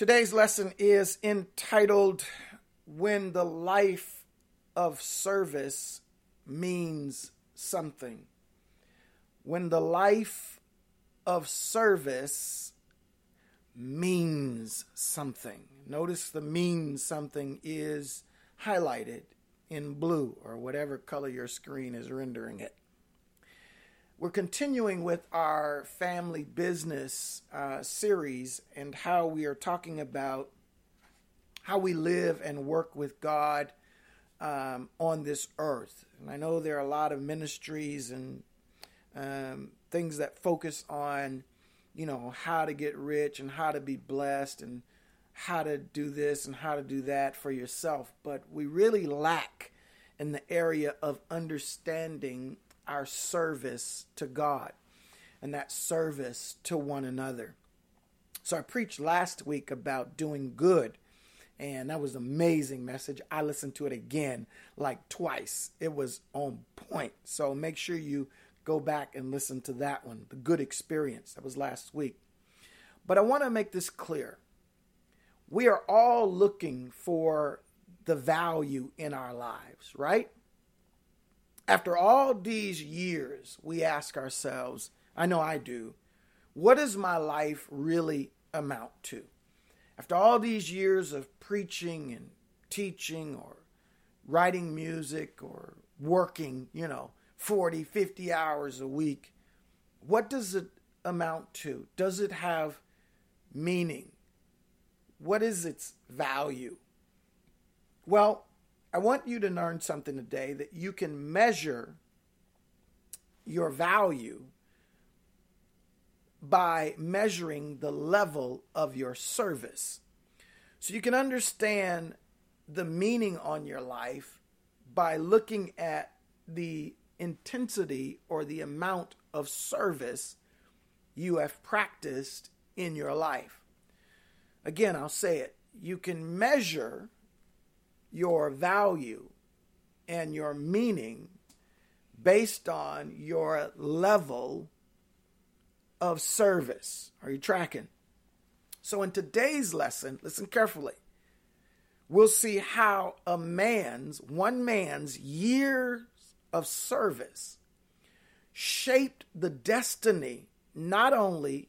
Today's lesson is entitled When the Life of Service Means Something. When the life of service means something. Notice the means something is highlighted in blue or whatever color your screen is rendering it. We're continuing with our family business uh, series and how we are talking about how we live and work with God um, on this earth. And I know there are a lot of ministries and um, things that focus on, you know, how to get rich and how to be blessed and how to do this and how to do that for yourself. But we really lack in the area of understanding our service to God and that service to one another. So I preached last week about doing good, and that was an amazing message. I listened to it again like twice. It was on point. So make sure you go back and listen to that one, the good experience. That was last week. But I want to make this clear. We are all looking for the value in our lives, right? After all these years, we ask ourselves, I know I do, what does my life really amount to? After all these years of preaching and teaching or writing music or working, you know, 40, 50 hours a week, what does it amount to? Does it have meaning? What is its value? Well, I want you to learn something today that you can measure your value by measuring the level of your service. So you can understand the meaning on your life by looking at the intensity or the amount of service you have practiced in your life. Again, I'll say it. You can measure your value and your meaning based on your level of service. Are you tracking? So, in today's lesson, listen carefully. We'll see how a man's, one man's years of service shaped the destiny not only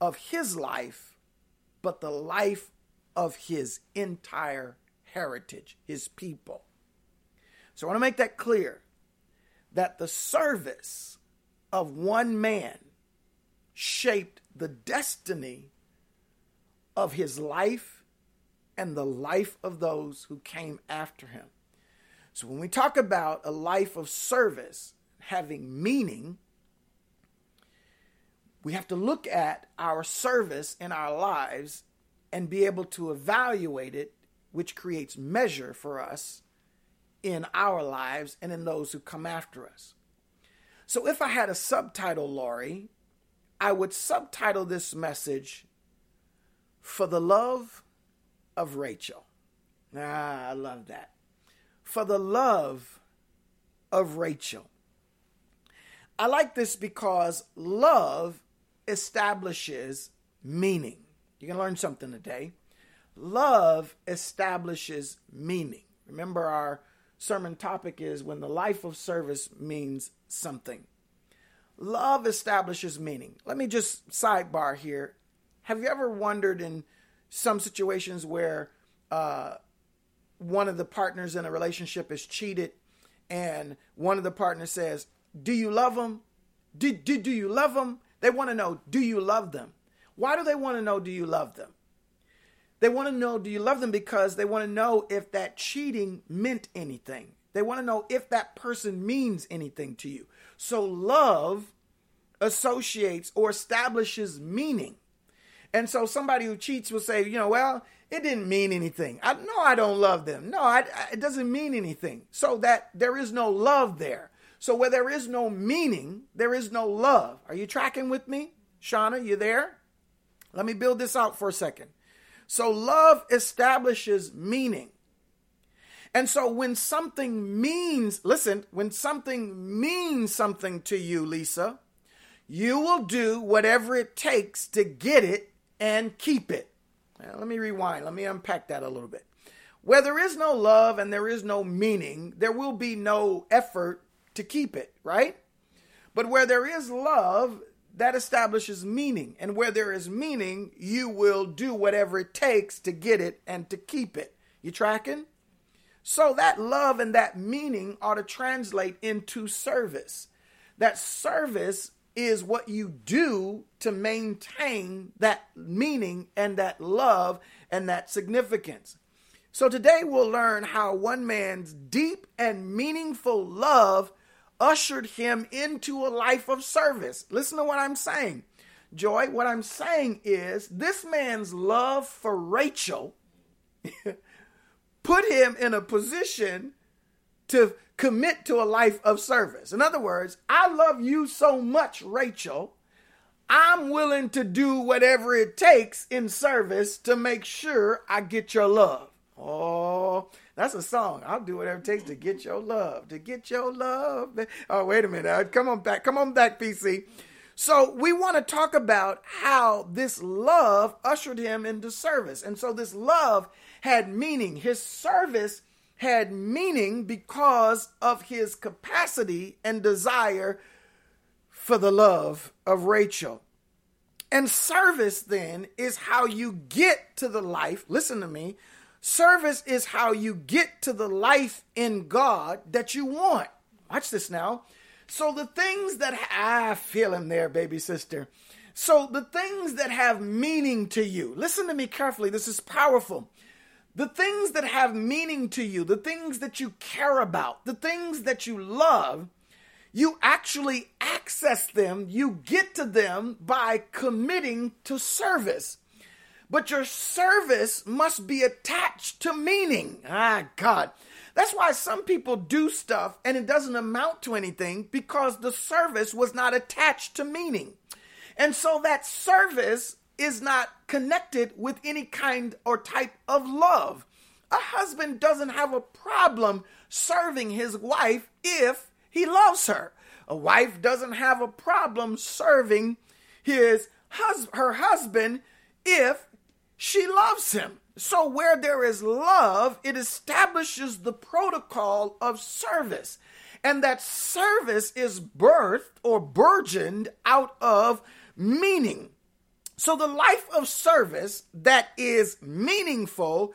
of his life, but the life of his entire heritage, his people. So I want to make that clear that the service of one man shaped the destiny of his life and the life of those who came after him. So when we talk about a life of service having meaning, we have to look at our service in our lives and be able to evaluate it which creates measure for us in our lives and in those who come after us. So if I had a subtitle, Laurie, I would subtitle this message For the Love of Rachel. Ah, I love that. For the Love of Rachel. I like this because love establishes meaning. You can learn something today. Love establishes meaning. Remember, our sermon topic is when the life of service means something. Love establishes meaning. Let me just sidebar here. Have you ever wondered in some situations where uh, one of the partners in a relationship is cheated and one of the partners says, Do you love them? Do, do, do you love them? They want to know, Do you love them? Why do they want to know, Do you love them? They want to know do you love them because they want to know if that cheating meant anything. They want to know if that person means anything to you. So love associates or establishes meaning. And so somebody who cheats will say, you know, well, it didn't mean anything. I no, I don't love them. No, I, I, it doesn't mean anything. So that there is no love there. So where there is no meaning, there is no love. Are you tracking with me? Shauna, you there? Let me build this out for a second. So love establishes meaning. And so when something means, listen, when something means something to you, Lisa, you will do whatever it takes to get it and keep it. Now, let me rewind. Let me unpack that a little bit. Where there is no love and there is no meaning, there will be no effort to keep it, right? But where there is love, that establishes meaning. And where there is meaning, you will do whatever it takes to get it and to keep it. You tracking? So that love and that meaning ought to translate into service. That service is what you do to maintain that meaning and that love and that significance. So today we'll learn how one man's deep and meaningful love ushered him into a life of service. Listen to what I'm saying. Joy, what I'm saying is this man's love for Rachel put him in a position to commit to a life of service. In other words, I love you so much, Rachel. I'm willing to do whatever it takes in service to make sure I get your love. Oh, that's a song. I'll do whatever it takes to get your love, to get your love. Oh, wait a minute. Uh, come on back. Come on back, PC. So we want to talk about how this love ushered him into service. And so this love had meaning. His service had meaning because of his capacity and desire for the love of Rachel. And service then is how you get to the life, listen to me, service is how you get to the life in God that you want. Watch this now. So the things that I feel in there, baby sister. So the things that have meaning to you, listen to me carefully, this is powerful. The things that have meaning to you, the things that you care about, the things that you love, you actually access them, you get to them by committing to service. But your service must be attached to meaning. Ah, God. That's why some people do stuff and it doesn't amount to anything because the service was not attached to meaning. And so that service is not connected with any kind or type of love. A husband doesn't have a problem serving his wife if he loves her. A wife doesn't have a problem serving his hus- her husband if she loves him. So where there is love, it establishes the protocol of service. And that service is birthed or burgeoned out of meaning. So the life of service that is meaningful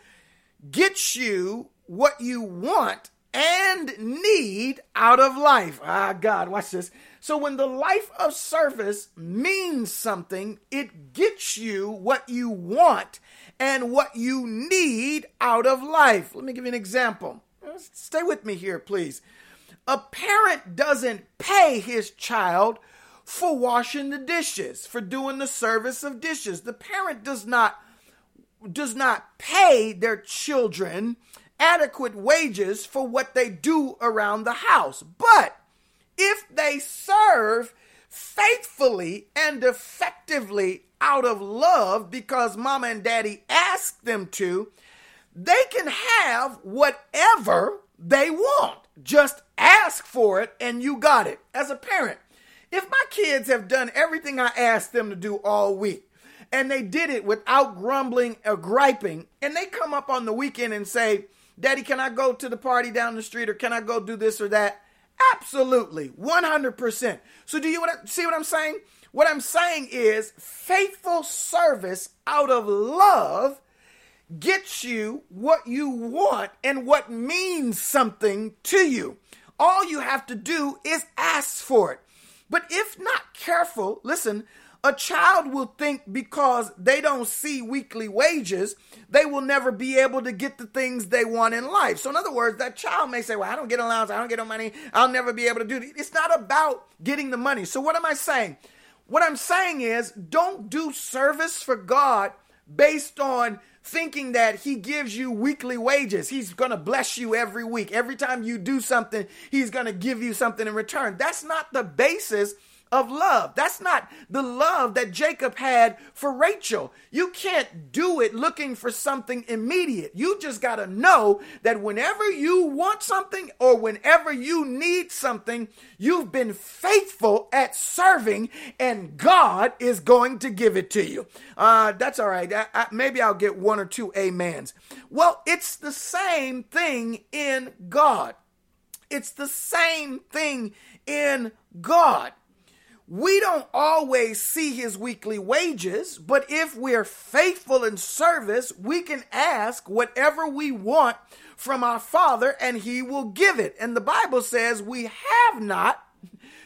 gets you what you want and need out of life. Ah, God, watch this. So when the life of service means something, it gets you what you want and what you need out of life. Let me give you an example. Stay with me here, please. A parent doesn't pay his child for washing the dishes, for doing the service of dishes. The parent does not does not pay their children adequate wages for what they do around the house. But if they serve faithfully and effectively out of love because mama and daddy ask them to, they can have whatever they want. Just ask for it and you got it. As a parent, if my kids have done everything I asked them to do all week, and they did it without grumbling or griping, and they come up on the weekend and say, Daddy, can I go to the party down the street or can I go do this or that? Absolutely, 100%. So, do you see what I'm saying? What I'm saying is faithful service out of love gets you what you want and what means something to you. All you have to do is ask for it. But if not careful, listen, a child will think because they don't see weekly wages, they will never be able to get the things they want in life. So, in other words, that child may say, Well, I don't get allowance, I don't get no money, I'll never be able to do it. It's not about getting the money. So, what am I saying? What I'm saying is, don't do service for God based on thinking that he gives you weekly wages. He's going to bless you every week. Every time you do something, he's going to give you something in return. That's not the basis of love. That's not the love that Jacob had for Rachel. You can't do it looking for something immediate. You just got to know that whenever you want something or whenever you need something, you've been faithful at serving and God is going to give it to you. Uh, that's all right. I, I, maybe I'll get one or two amens. Well, it's the same thing in God. It's the same thing in God. We don't always see his weekly wages, but if we're faithful in service, we can ask whatever we want from our Father and he will give it. And the Bible says we have not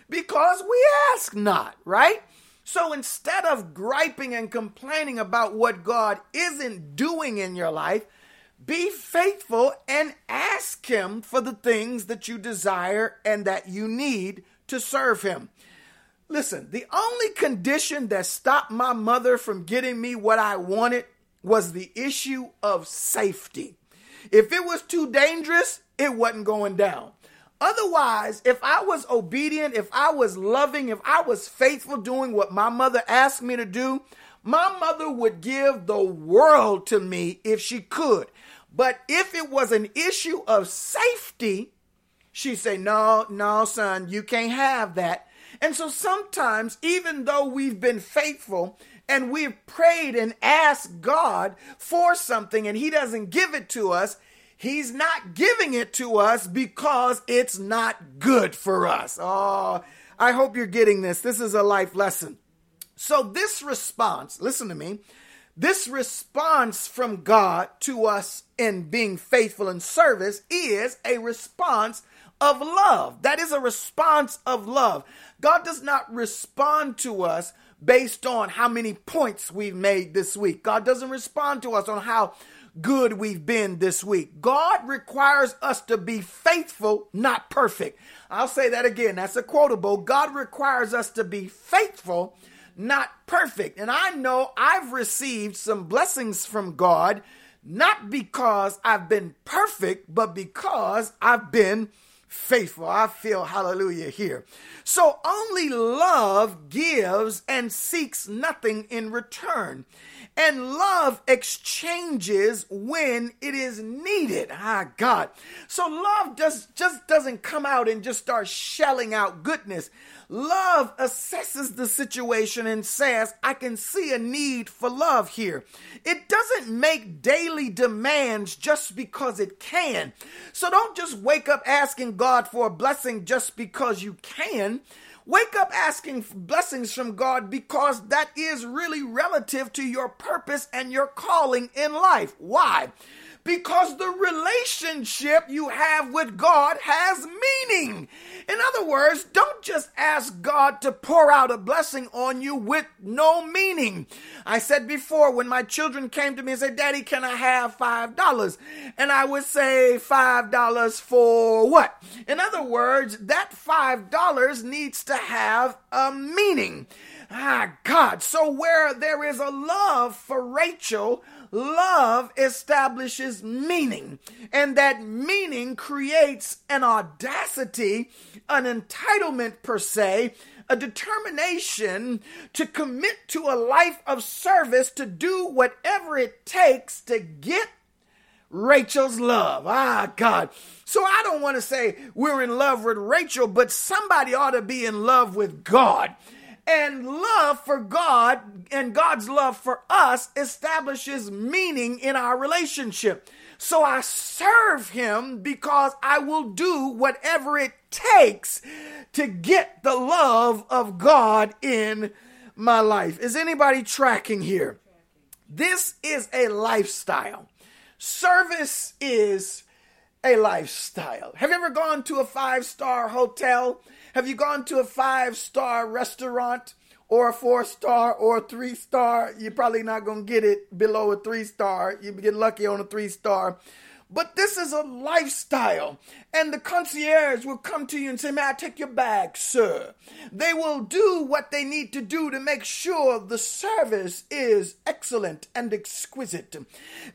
because we ask not, right? So instead of griping and complaining about what God isn't doing in your life, be faithful and ask Him for the things that you desire and that you need to serve Him. Listen, the only condition that stopped my mother from getting me what I wanted was the issue of safety. If it was too dangerous, it wasn't going down. Otherwise, if I was obedient, if I was loving, if I was faithful doing what my mother asked me to do, my mother would give the world to me if she could. But if it was an issue of safety, she'd say, No, no, son, you can't have that. And so sometimes, even though we've been faithful and we've prayed and asked God for something and He doesn't give it to us, He's not giving it to us because it's not good for us. Oh, I hope you're getting this. This is a life lesson. So, this response, listen to me, this response from God to us in being faithful in service is a response of love. That is a response of love. God does not respond to us based on how many points we've made this week. God doesn't respond to us on how good we've been this week. God requires us to be faithful, not perfect. I'll say that again. That's a quotable. God requires us to be faithful, not perfect. And I know I've received some blessings from God, not because I've been perfect, but because I've been faithful. I feel hallelujah here. So only love gives and seeks nothing in return. And love exchanges when it is needed. Ah, God. So love does, just doesn't come out and just start shelling out goodness. Love assesses the situation and says, I can see a need for love here. It doesn't make daily demands just because it can. So don't just wake up asking God for a blessing just because you can. Wake up asking blessings from God because that is really relative to your purpose and your calling in life. Why? Because the relationship you have with God has meaning. In other words, don't just ask God to pour out a blessing on you with no meaning. I said before, when my children came to me and said, Daddy, can I have $5? And I would say, $5 for what? In other words, that $5 needs to have a meaning. Ah, God. So where there is a love for Rachel, love establishes meaning, and that meaning creates an audacity, an entitlement per se, a determination to commit to a life of service to do whatever it takes to get Rachel's love. Ah, God. So I don't want to say we're in love with Rachel, but somebody ought to be in love with God. And love for God and God's love for us establishes meaning in our relationship. So I serve Him because I will do whatever it takes to get the love of God in my life. Is anybody tracking here? This is a lifestyle. Service is a lifestyle. Have you ever gone to a five star hotel have you gone to a five star restaurant or a four star or a three star? You're probably not going to get it below a three star. You get lucky on a three star. But this is a lifestyle. And the concierge will come to you and say, May I take your bag, sir? They will do what they need to do to make sure the service is excellent and exquisite.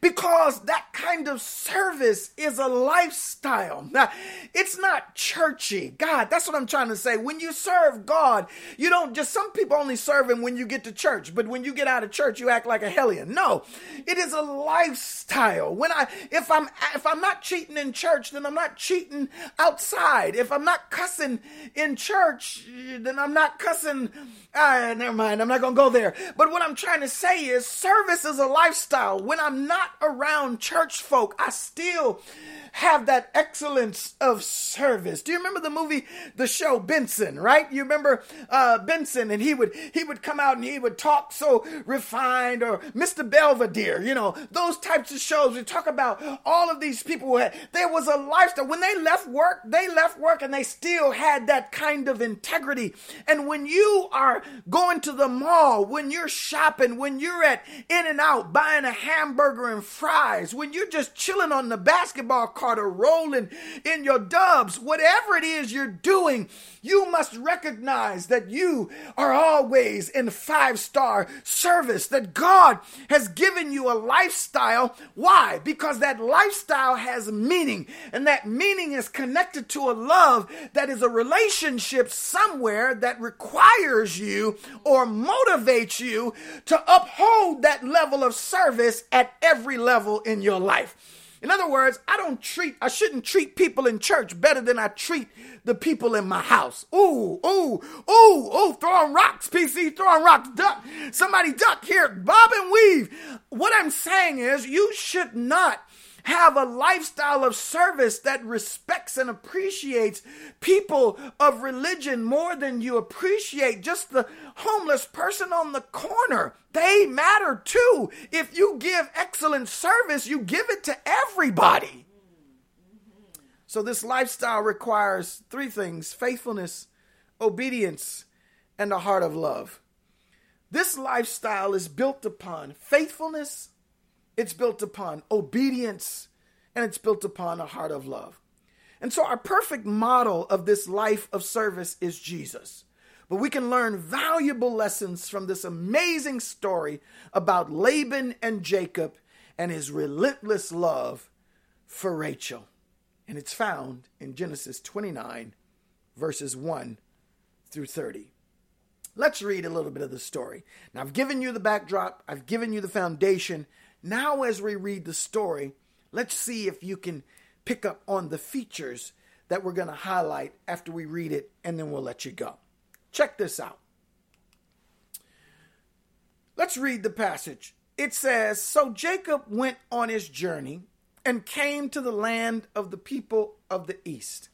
Because that kind of service is a lifestyle. Now, it's not churchy. God, that's what I'm trying to say. When you serve God, you don't just, some people only serve Him when you get to church, but when you get out of church, you act like a hellion. No, it is a lifestyle. When I, if I'm if I'm not cheating in church, then I'm not cheating outside. If I'm not cussing in church, then I'm not cussing. Ah, never mind. I'm not going to go there. But what I'm trying to say is service is a lifestyle. When I'm not around church folk, I still have that excellence of service. Do you remember the movie, the show Benson, right? You remember uh, Benson and he would he would come out and he would talk so refined or Mr. Belvedere, you know, those types of shows. We talk about all of these people had, there was a lifestyle. When they left work, they left work and they still had that kind of integrity. And when you are going to the mall, when you're shopping, when you're at In-N-Out buying a hamburger and fries, when you're just chilling on the basketball court, or rolling in your dubs, whatever it is you're doing, you must recognize that you are always in five star service, that God has given you a lifestyle. Why? Because that lifestyle has meaning, and that meaning is connected to a love that is a relationship somewhere that requires you or motivates you to uphold that level of service at every level in your life. In other words, I don't treat, I shouldn't treat people in church better than I treat the people in my house. Ooh, ooh, ooh, ooh, throwing rocks, PC, throwing rocks, duck. Somebody duck here, bob and weave. What I'm saying is, you should not have a lifestyle of service that respects and appreciates people of religion more than you appreciate just the homeless person on the corner. They matter too. If you give excellent service, you give it to everybody. So, this lifestyle requires three things faithfulness, obedience, and a heart of love. This lifestyle is built upon faithfulness, it's built upon obedience and it's built upon a heart of love. And so, our perfect model of this life of service is Jesus. But we can learn valuable lessons from this amazing story about Laban and Jacob and his relentless love for Rachel. And it's found in Genesis 29, verses 1 through 30. Let's read a little bit of the story. Now, I've given you the backdrop, I've given you the foundation, now, as we read the story, let's see if you can pick up on the features that we're going to highlight after we read it, and then we'll let you go. Check this out. Let's read the passage. It says So Jacob went on his journey and came to the land of the people of the east.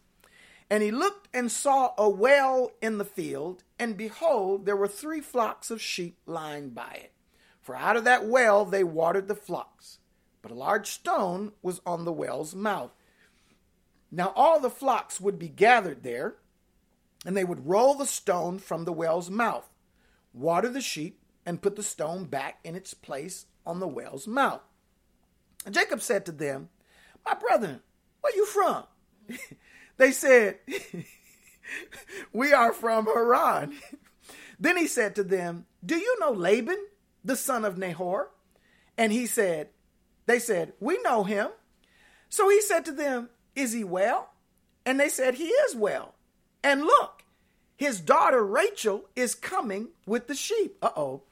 And he looked and saw a well in the field, and behold, there were three flocks of sheep lying by it. For out of that well they watered the flocks. But a large stone was on the well's mouth. Now all the flocks would be gathered there, and they would roll the stone from the well's mouth, water the sheep, and put the stone back in its place on the well's mouth. And Jacob said to them, My brethren, where you from? they said, We are from Haran. then he said to them, Do you know Laban? The son of Nahor? And he said, They said, We know him. So he said to them, Is he well? And they said, He is well. And look, his daughter Rachel is coming with the sheep. Uh oh.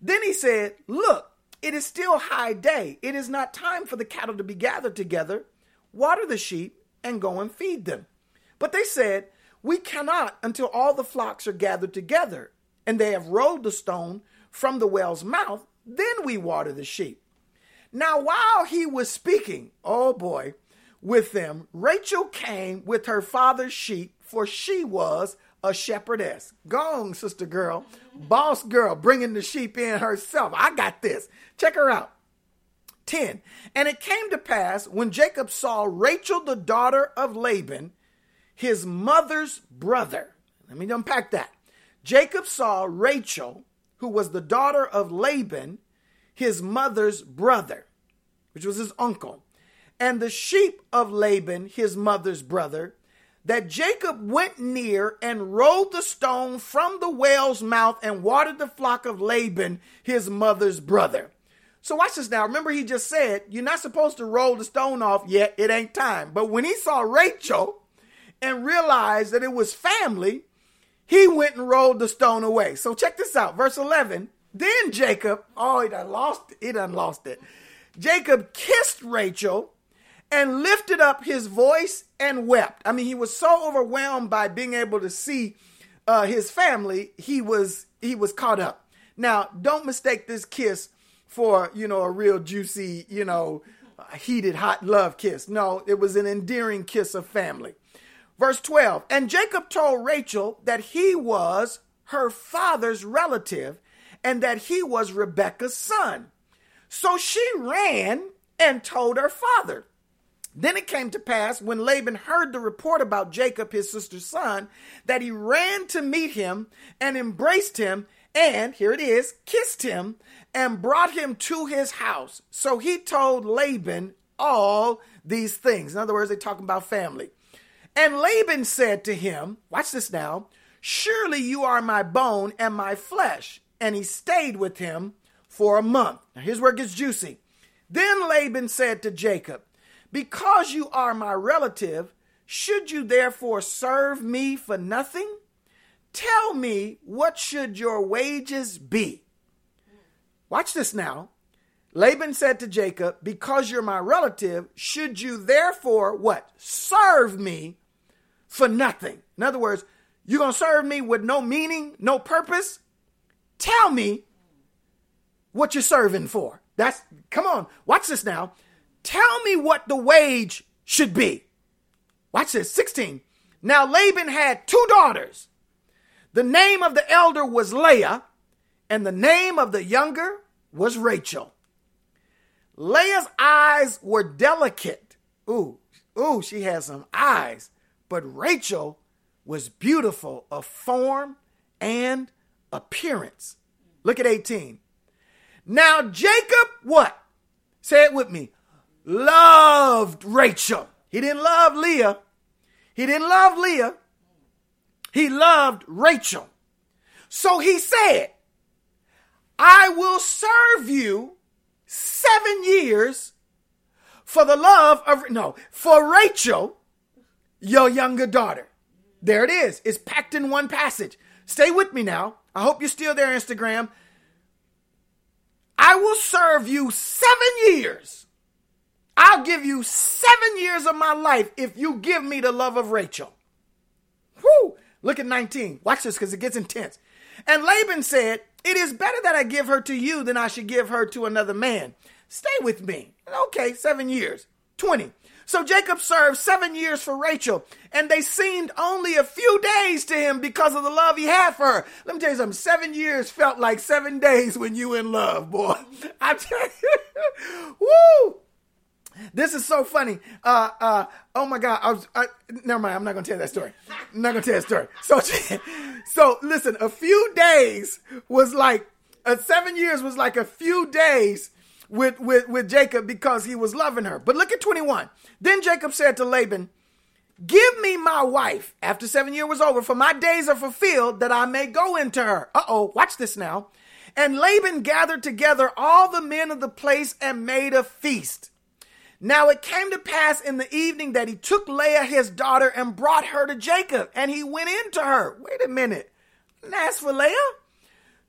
Then he said, Look, it is still high day. It is not time for the cattle to be gathered together. Water the sheep and go and feed them. But they said, We cannot until all the flocks are gathered together. And they have rolled the stone from the well's mouth, then we water the sheep. Now, while he was speaking, oh boy, with them, Rachel came with her father's sheep, for she was a shepherdess. Gong, sister girl, boss girl, bringing the sheep in herself. I got this. Check her out. 10. And it came to pass when Jacob saw Rachel, the daughter of Laban, his mother's brother. Let me unpack that. Jacob saw Rachel, who was the daughter of Laban, his mother's brother, which was his uncle. and the sheep of Laban, his mother's brother, that Jacob went near and rolled the stone from the whale's mouth and watered the flock of Laban, his mother's brother. So watch this now. Remember, he just said, You're not supposed to roll the stone off yet. It ain't time. But when he saw Rachel and realized that it was family, he went and rolled the stone away. So check this out. Verse 11. Then Jacob, oh, he done lost it. He done lost it. Jacob kissed Rachel and lifted up his voice and wept. I mean, he was so overwhelmed by being able to see uh, his family, he was he was caught up. Now, don't mistake this kiss for you know a real juicy, you know, heated hot love kiss. No, it was an endearing kiss of family. Verse 12, and Jacob told Rachel that he was her father's relative and that he was Rebekah's son. So she ran and told her father. Then it came to pass when Laban heard the report about Jacob, his sister's son, that he ran to meet him and embraced him, and here it is, kissed him and brought him to his house. So he told Laban all these things. In other words, they're talking about family. And Laban said to him, Watch this now, surely you are my bone and my flesh. And he stayed with him for a month. Now here's where it gets juicy. Then Laban said to Jacob, because you are my relative, should you therefore serve me for nothing? Tell me, what should your wages be? Watch this now. Laban said to Jacob, Because you're my relative, should you therefore what? Serve me for nothing. In other words, you're going to serve me with no meaning, no purpose? Tell me what you're serving for. That's, come on, watch this now. Tell me what the wage should be. Watch this 16. Now Laban had two daughters. The name of the elder was Leah, and the name of the younger was Rachel. Leah's eyes were delicate. Ooh, ooh, she had some eyes. But Rachel was beautiful of form and appearance. Look at 18. Now Jacob, what? Say it with me loved Rachel. He didn't love Leah. He didn't love Leah. He loved Rachel. So he said, I will serve you seven years for the love of, no, for Rachel, your younger daughter. There it is. It's packed in one passage. Stay with me now. I hope you're still there, Instagram. I will serve you seven years I'll give you seven years of my life if you give me the love of Rachel. Whoo! Look at 19. Watch this because it gets intense. And Laban said, It is better that I give her to you than I should give her to another man. Stay with me. Okay, seven years. 20. So Jacob served seven years for Rachel, and they seemed only a few days to him because of the love he had for her. Let me tell you something. Seven years felt like seven days when you in love, boy. I tell you, woo! This is so funny. Uh, uh, oh my God. I was, I, never mind. I'm not to tell that story. I'm not to tell that story. So, so listen, a few days was like, uh, seven years was like a few days with, with, with Jacob because he was loving her. But look at 21. Then Jacob said to Laban, Give me my wife after seven years was over, for my days are fulfilled that I may go into her. Uh oh, watch this now. And Laban gathered together all the men of the place and made a feast. Now it came to pass in the evening that he took Leah his daughter and brought her to Jacob, and he went into her. Wait a minute. Asked for Leah?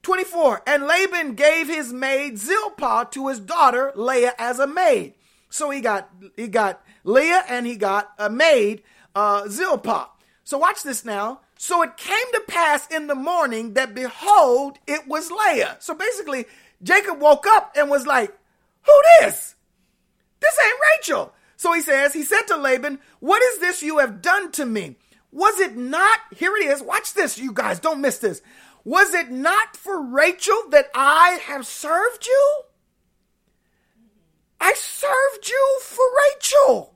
24. And Laban gave his maid Zilpah to his daughter Leah as a maid. So he got he got Leah and he got a maid, uh, Zilpah. So watch this now. So it came to pass in the morning that behold, it was Leah. So basically, Jacob woke up and was like, Who this? This ain't Rachel. So he says, he said to Laban, What is this you have done to me? Was it not, here it is, watch this, you guys, don't miss this. Was it not for Rachel that I have served you? I served you for Rachel.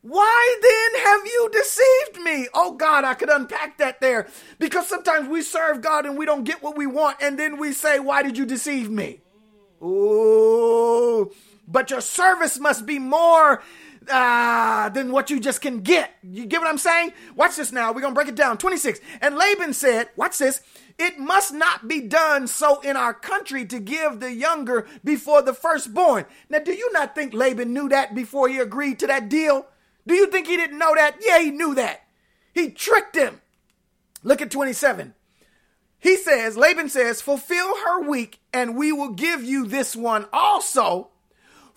Why then have you deceived me? Oh God, I could unpack that there because sometimes we serve God and we don't get what we want, and then we say, Why did you deceive me? Ooh, but your service must be more uh, than what you just can get. You get what I'm saying? Watch this now. We're going to break it down. 26. And Laban said, Watch this. It must not be done so in our country to give the younger before the firstborn. Now, do you not think Laban knew that before he agreed to that deal? Do you think he didn't know that? Yeah, he knew that. He tricked him. Look at 27. He says, Laban says, fulfill her week and we will give you this one also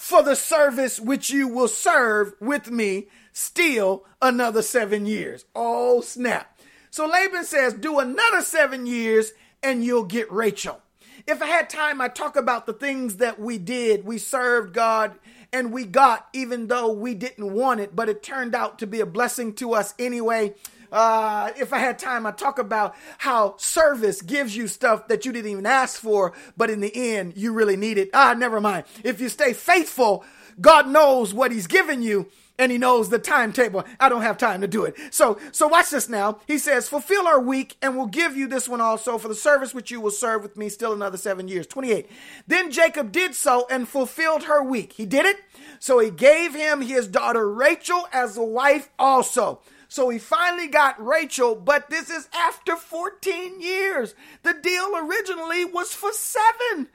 for the service which you will serve with me still another seven years. Oh, snap. So Laban says, do another seven years and you'll get Rachel. If I had time, I'd talk about the things that we did. We served God and we got, even though we didn't want it, but it turned out to be a blessing to us anyway. Uh, if I had time, I'd talk about how service gives you stuff that you didn't even ask for, but in the end, you really need it. Ah, never mind. If you stay faithful, God knows what He's given you and he knows the timetable. I don't have time to do it. So, so watch this now. He says, fulfill our week and we'll give you this one also for the service which you will serve with me still another seven years. 28. Then Jacob did so and fulfilled her week. He did it. So he gave him his daughter Rachel as a wife also. So he finally got Rachel, but this is after 14 years. The deal originally was for seven,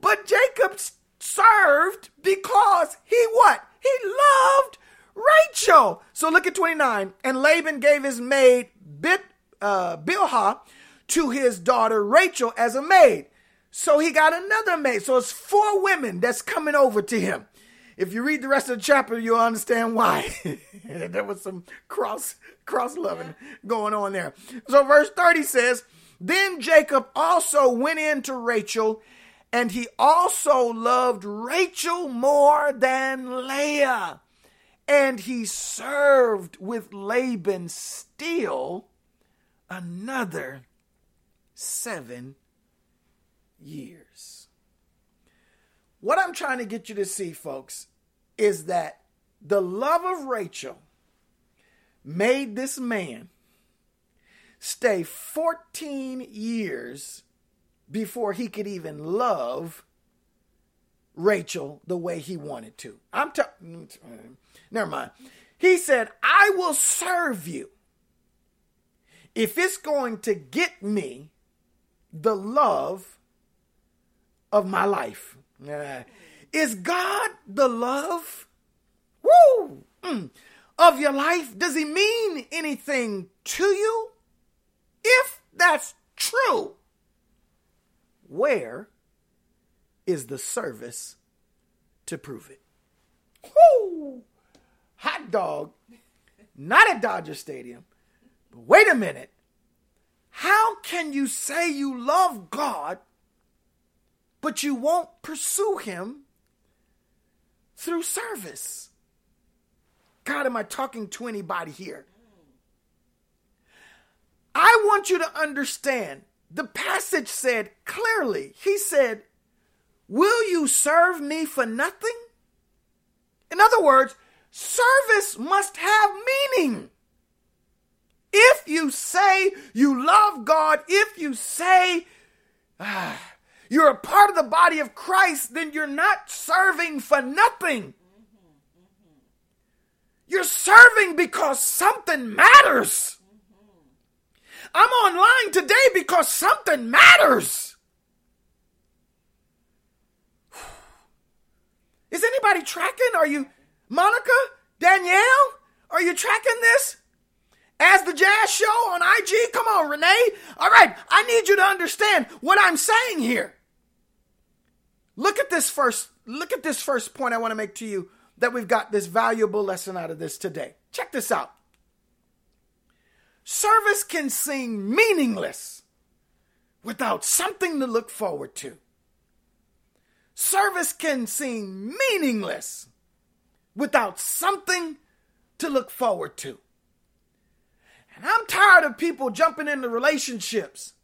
but Jacob served because he what? He loved Rachel. So look at 29. And Laban gave his maid Bit, uh, Bilhah to his daughter Rachel as a maid. So he got another maid. So it's four women that's coming over to him. If you read the rest of the chapter, you'll understand why. there was some cross cross loving going on there. So verse 30 says, Then Jacob also went in to Rachel, and he also loved Rachel more than Leah. And he served with Laban still another seven years. What I'm trying to get you to see, folks, is that the love of Rachel made this man stay 14 years before he could even love Rachel the way he wanted to. I'm talking, mm, never mind. He said, "I will serve you if it's going to get me the love of my life." Is God the love? Woo! Mm. Of your life? Does he mean anything to you? If that's true, where is the service to prove it? Woo! Hot dog. Not at Dodger Stadium. But wait a minute. How can you say you love God, but you won't pursue Him through service. God, am I talking to anybody here? I want you to understand the passage said clearly, He said, Will you serve me for nothing? In other words, service must have meaning. If you say you love God, if you say, ah, you're a part of the body of Christ, then you're not serving for nothing. You're serving because something matters. I'm online today because something matters. Is anybody tracking? Are you, Monica, Danielle? Are you tracking this? As the Jazz Show on IG? Come on, Renee. All right, I need you to understand what I'm saying here. Look at this first look at this first point I want to make to you that we've got this valuable lesson out of this today. Check this out. Service can seem meaningless without something to look forward to. Service can seem meaningless without something to look forward to. And I'm tired of people jumping into relationships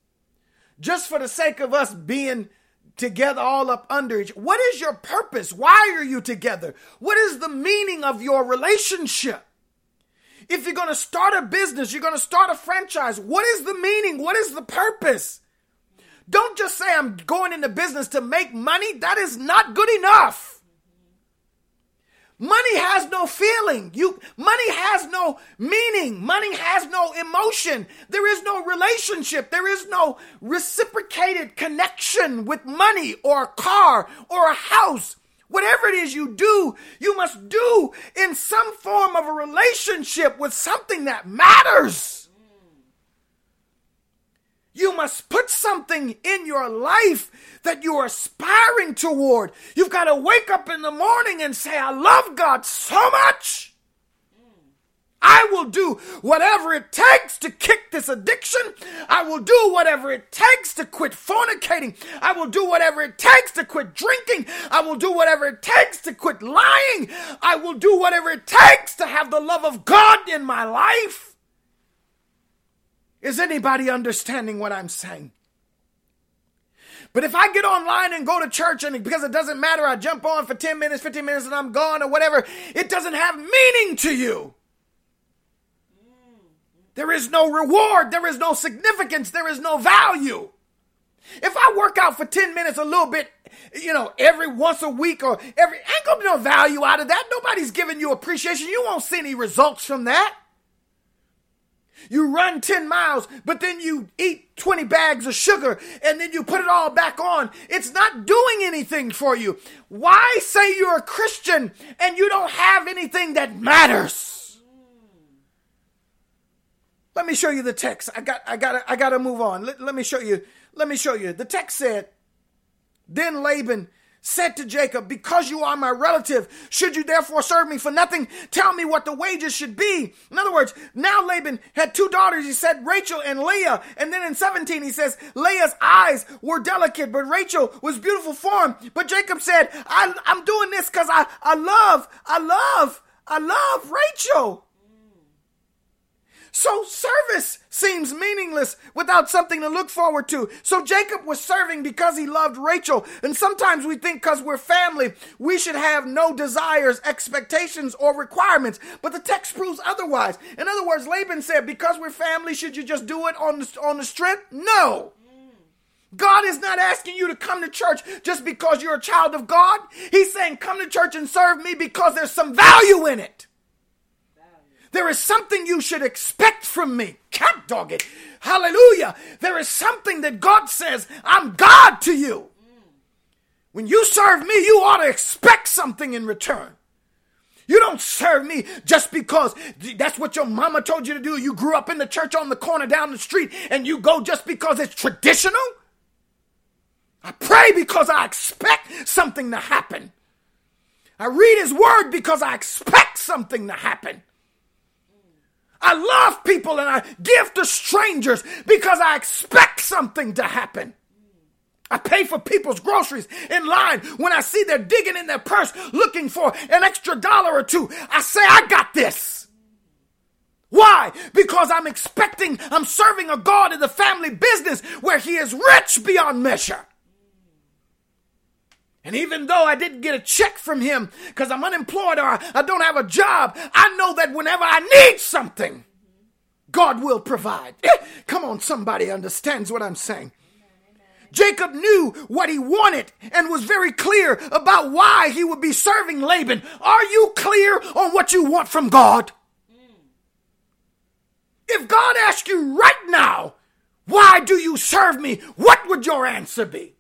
just for the sake of us being together all up under each. What is your purpose? Why are you together? What is the meaning of your relationship? If you're going to start a business, you're going to start a franchise, what is the meaning? What is the purpose? Don't just say I'm going into business to make money. That is not good enough. Money has no feeling. You money has no meaning. Money has no emotion. There is no relationship. There is no reciprocated connection with money or a car or a house. Whatever it is you do, you must do in some form of a relationship with something that matters. You must put something in your life that you are aspiring toward. You've got to wake up in the morning and say, I love God so much. I will do whatever it takes to kick this addiction. I will do whatever it takes to quit fornicating. I will do whatever it takes to quit drinking. I will do whatever it takes to quit lying. I will do whatever it takes to have the love of God in my life. Is anybody understanding what I'm saying? But if I get online and go to church and because it doesn't matter, I jump on for 10 minutes, 15 minutes, and I'm gone or whatever, it doesn't have meaning to you. There is no reward, there is no significance, there is no value. If I work out for 10 minutes a little bit, you know, every once a week or every, ain't gonna be no value out of that. Nobody's giving you appreciation. You won't see any results from that. You run 10 miles, but then you eat 20 bags of sugar and then you put it all back on. It's not doing anything for you. Why say you're a Christian and you don't have anything that matters? Let me show you the text. I got I got I got to move on. Let, let me show you. Let me show you. The text said, "Then Laban said to Jacob, Because you are my relative, should you therefore serve me for nothing? Tell me what the wages should be. In other words, now Laban had two daughters. He said Rachel and Leah. And then in 17, he says Leah's eyes were delicate, but Rachel was beautiful form. But Jacob said, I, am doing this because I, I love, I love, I love Rachel. So service seems meaningless without something to look forward to. So Jacob was serving because he loved Rachel. And sometimes we think because we're family, we should have no desires, expectations, or requirements. But the text proves otherwise. In other words, Laban said, because we're family, should you just do it on the, on the strength? No. God is not asking you to come to church just because you're a child of God. He's saying, come to church and serve me because there's some value in it. There is something you should expect from me. Cat dog it. Hallelujah. There is something that God says, I'm God to you. When you serve me, you ought to expect something in return. You don't serve me just because that's what your mama told you to do. You grew up in the church on the corner down the street and you go just because it's traditional. I pray because I expect something to happen. I read his word because I expect something to happen. I love people and I give to strangers because I expect something to happen. I pay for people's groceries in line when I see they're digging in their purse looking for an extra dollar or two. I say, I got this. Why? Because I'm expecting, I'm serving a God in the family business where He is rich beyond measure. And even though I didn't get a check from him because I'm unemployed or I don't have a job, I know that whenever I need something, God will provide. Eh, come on, somebody understands what I'm saying. Jacob knew what he wanted and was very clear about why he would be serving Laban. Are you clear on what you want from God? If God asked you right now, why do you serve me? What would your answer be?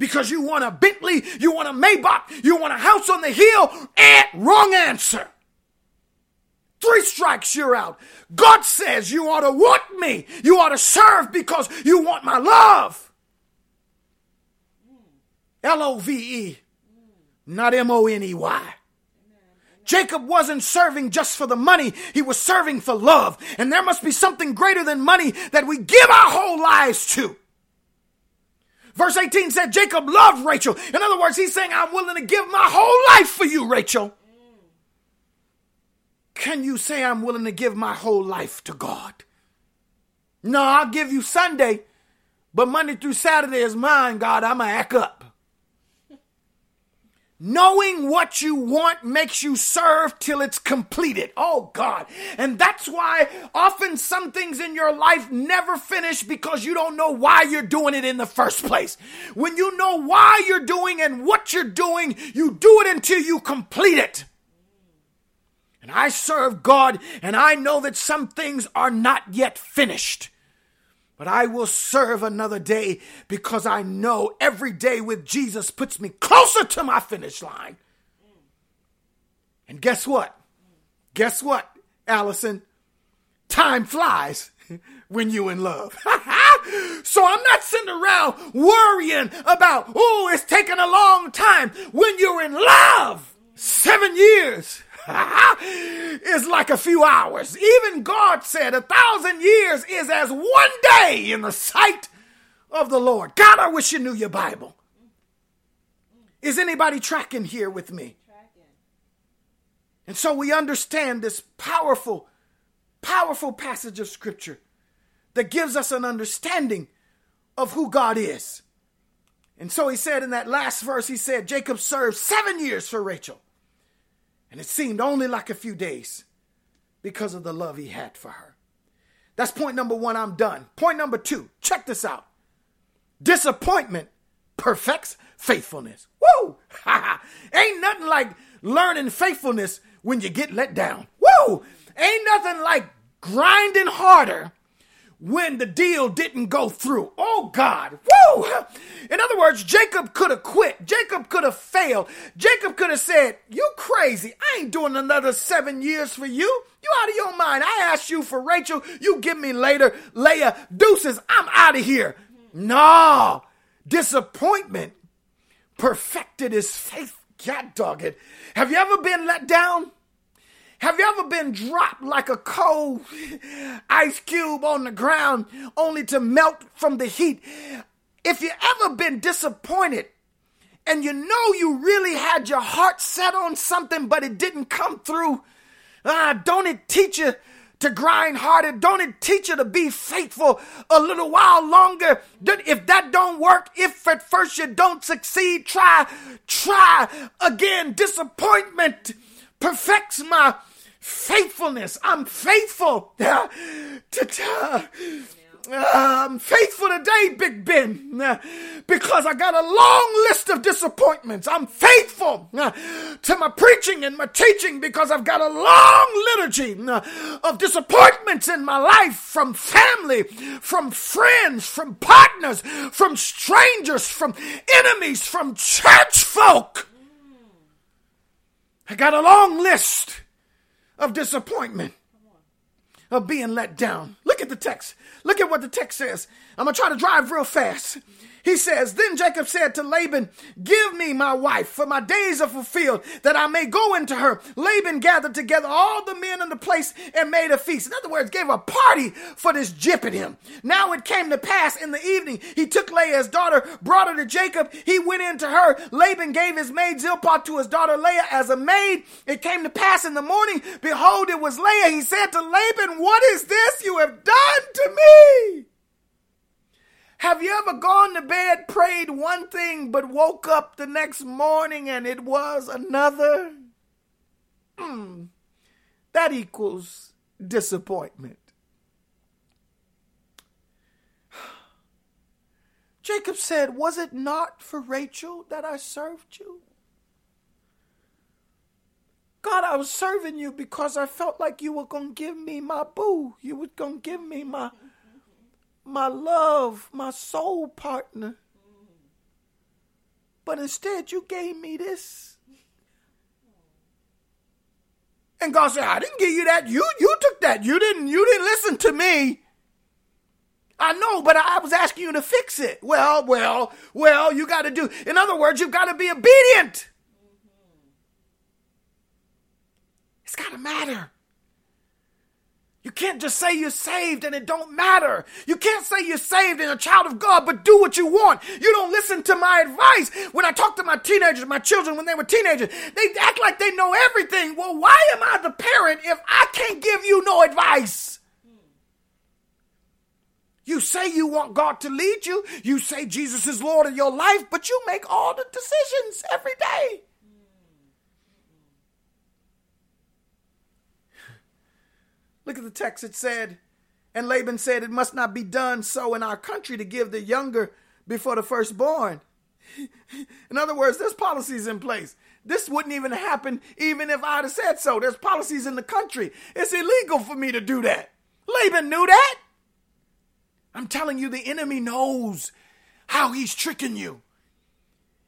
Because you want a Bentley, you want a Maybach, you want a house on the hill, and wrong answer. Three strikes, you're out. God says you ought to want me. You ought to serve because you want my love. L O V E, not M O N E Y. Jacob wasn't serving just for the money, he was serving for love. And there must be something greater than money that we give our whole lives to. Verse 18 said Jacob loved Rachel. In other words, he's saying, I'm willing to give my whole life for you, Rachel. Can you say I'm willing to give my whole life to God? No, I'll give you Sunday, but Monday through Saturday is mine, God. I'm going to act up. Knowing what you want makes you serve till it's completed. Oh God. And that's why often some things in your life never finish because you don't know why you're doing it in the first place. When you know why you're doing and what you're doing, you do it until you complete it. And I serve God and I know that some things are not yet finished. But I will serve another day because I know every day with Jesus puts me closer to my finish line. And guess what? Guess what, Allison? Time flies when you in love. so I'm not sitting around worrying about, oh, it's taking a long time. When you're in love, seven years is like a few hours. Even God said a thousand years is as one day in the sight of the Lord. God, I wish you knew your Bible. Is anybody tracking here with me? And so we understand this powerful, powerful passage of Scripture that gives us an understanding of who God is. And so he said in that last verse, he said, Jacob served seven years for Rachel. And it seemed only like a few days because of the love he had for her. That's point number one. I'm done. Point number two. Check this out. Disappointment perfects faithfulness. Woo! Ain't nothing like learning faithfulness when you get let down. Woo! Ain't nothing like grinding harder when the deal didn't go through. Oh God, woo! In other words, Jacob could have quit. Jacob could have failed. Jacob could have said, You crazy. I ain't doing another seven years for you. You out of your mind. I asked you for Rachel. You give me later. Leah, deuces. I'm out of here. No. Disappointment perfected his faith. God dog it. Have you ever been let down? Have you ever been dropped like a cold ice cube on the ground only to melt from the heat? If you ever been disappointed and you know you really had your heart set on something but it didn't come through, uh, don't it teach you to grind harder? Don't it teach you to be faithful a little while longer? If that don't work, if at first you don't succeed, try, try again. Disappointment perfects my faithfulness. I'm faithful. Uh, I'm faithful today, Big Ben, uh, because I got a long list of disappointments. I'm faithful uh, to my preaching and my teaching because I've got a long liturgy of disappointments in my life from family, from friends, from partners, from strangers, from enemies, from church folk. I got a long list of disappointment, of being let down. Look at the text. Look at what the text says. I'm going to try to drive real fast. He says, Then Jacob said to Laban, Give me my wife, for my days are fulfilled, that I may go into her. Laban gathered together all the men in the place and made a feast. In other words, gave a party for this jipping him. Now it came to pass in the evening, he took Leah's daughter, brought her to Jacob. He went into her. Laban gave his maid Zilpah to his daughter Leah as a maid. It came to pass in the morning, behold, it was Leah. He said to Laban, What is this you have done to me? Have you ever gone to bed, prayed one thing, but woke up the next morning and it was another? Hmm. That equals disappointment. Jacob said, Was it not for Rachel that I served you? God, I was serving you because I felt like you were going to give me my boo. You were going to give me my my love, my soul partner. But instead, you gave me this. And God said, I didn't give you that. You you took that. You didn't you didn't listen to me. I know, but I was asking you to fix it. Well, well, well, you got to do. In other words, you've got to be obedient. It's got to matter. You can't just say you're saved and it don't matter. You can't say you're saved and a child of God, but do what you want. You don't listen to my advice. When I talk to my teenagers, my children, when they were teenagers, they act like they know everything. Well, why am I the parent if I can't give you no advice? You say you want God to lead you. You say Jesus is Lord of your life, but you make all the decisions every day. Look at the text. It said, and Laban said, It must not be done so in our country to give the younger before the firstborn. in other words, there's policies in place. This wouldn't even happen even if I'd have said so. There's policies in the country. It's illegal for me to do that. Laban knew that. I'm telling you, the enemy knows how he's tricking you.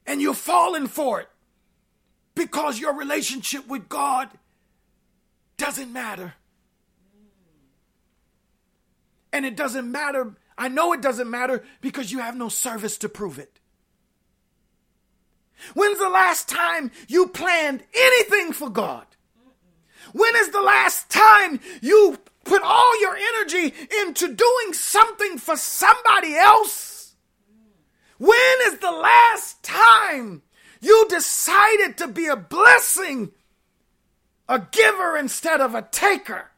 And you're falling for it because your relationship with God doesn't matter. And it doesn't matter. I know it doesn't matter because you have no service to prove it. When's the last time you planned anything for God? When is the last time you put all your energy into doing something for somebody else? When is the last time you decided to be a blessing, a giver instead of a taker?